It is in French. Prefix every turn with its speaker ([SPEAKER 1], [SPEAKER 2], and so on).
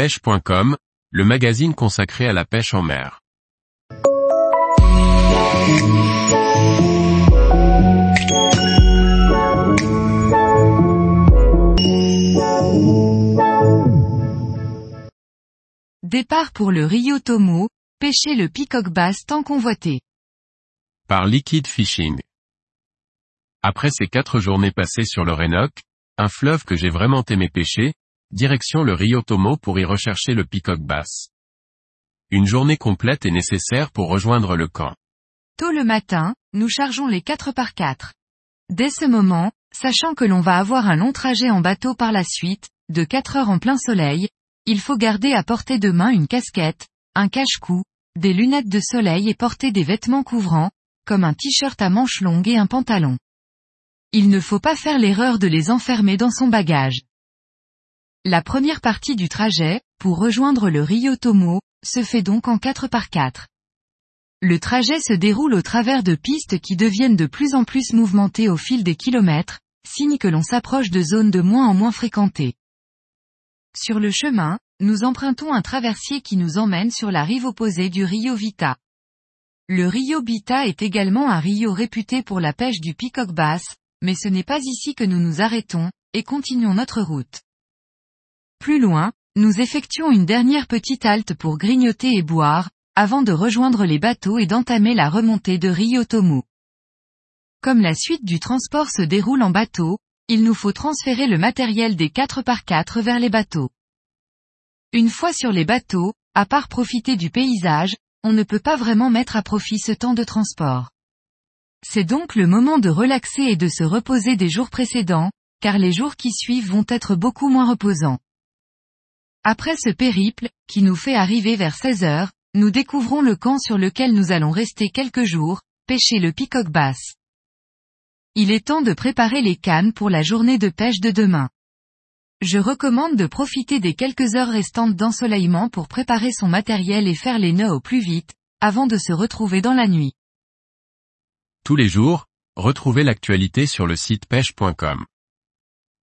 [SPEAKER 1] pêche.com, le magazine consacré à la pêche en mer.
[SPEAKER 2] Départ pour le Rio Tomo, pêcher le peacock basse tant convoité.
[SPEAKER 1] Par Liquid Fishing. Après ces quatre journées passées sur le Rénoc, un fleuve que j'ai vraiment aimé pêcher, direction le Rio Tomo pour y rechercher le peacock basse. Une journée complète est nécessaire pour rejoindre le camp.
[SPEAKER 2] Tôt le matin, nous chargeons les 4 par 4. Dès ce moment, sachant que l'on va avoir un long trajet en bateau par la suite, de 4 heures en plein soleil, il faut garder à portée de main une casquette, un cache-cou, des lunettes de soleil et porter des vêtements couvrants, comme un t-shirt à manches longues et un pantalon. Il ne faut pas faire l'erreur de les enfermer dans son bagage. La première partie du trajet, pour rejoindre le Rio Tomo, se fait donc en 4 par 4. Le trajet se déroule au travers de pistes qui deviennent de plus en plus mouvementées au fil des kilomètres, signe que l'on s'approche de zones de moins en moins fréquentées. Sur le chemin, nous empruntons un traversier qui nous emmène sur la rive opposée du Rio Vita. Le Rio Vita est également un rio réputé pour la pêche du peacock basse, mais ce n'est pas ici que nous nous arrêtons, et continuons notre route. Plus loin, nous effectuons une dernière petite halte pour grignoter et boire, avant de rejoindre les bateaux et d'entamer la remontée de Rio Tomu. Comme la suite du transport se déroule en bateau, il nous faut transférer le matériel des 4 par 4 vers les bateaux. Une fois sur les bateaux, à part profiter du paysage, on ne peut pas vraiment mettre à profit ce temps de transport. C'est donc le moment de relaxer et de se reposer des jours précédents, car les jours qui suivent vont être beaucoup moins reposants. Après ce périple, qui nous fait arriver vers 16 heures, nous découvrons le camp sur lequel nous allons rester quelques jours, pêcher le peacock basse. Il est temps de préparer les cannes pour la journée de pêche de demain. Je recommande de profiter des quelques heures restantes d'ensoleillement pour préparer son matériel et faire les nœuds au plus vite, avant de se retrouver dans la nuit.
[SPEAKER 1] Tous les jours, retrouvez l'actualité sur le site pêche.com.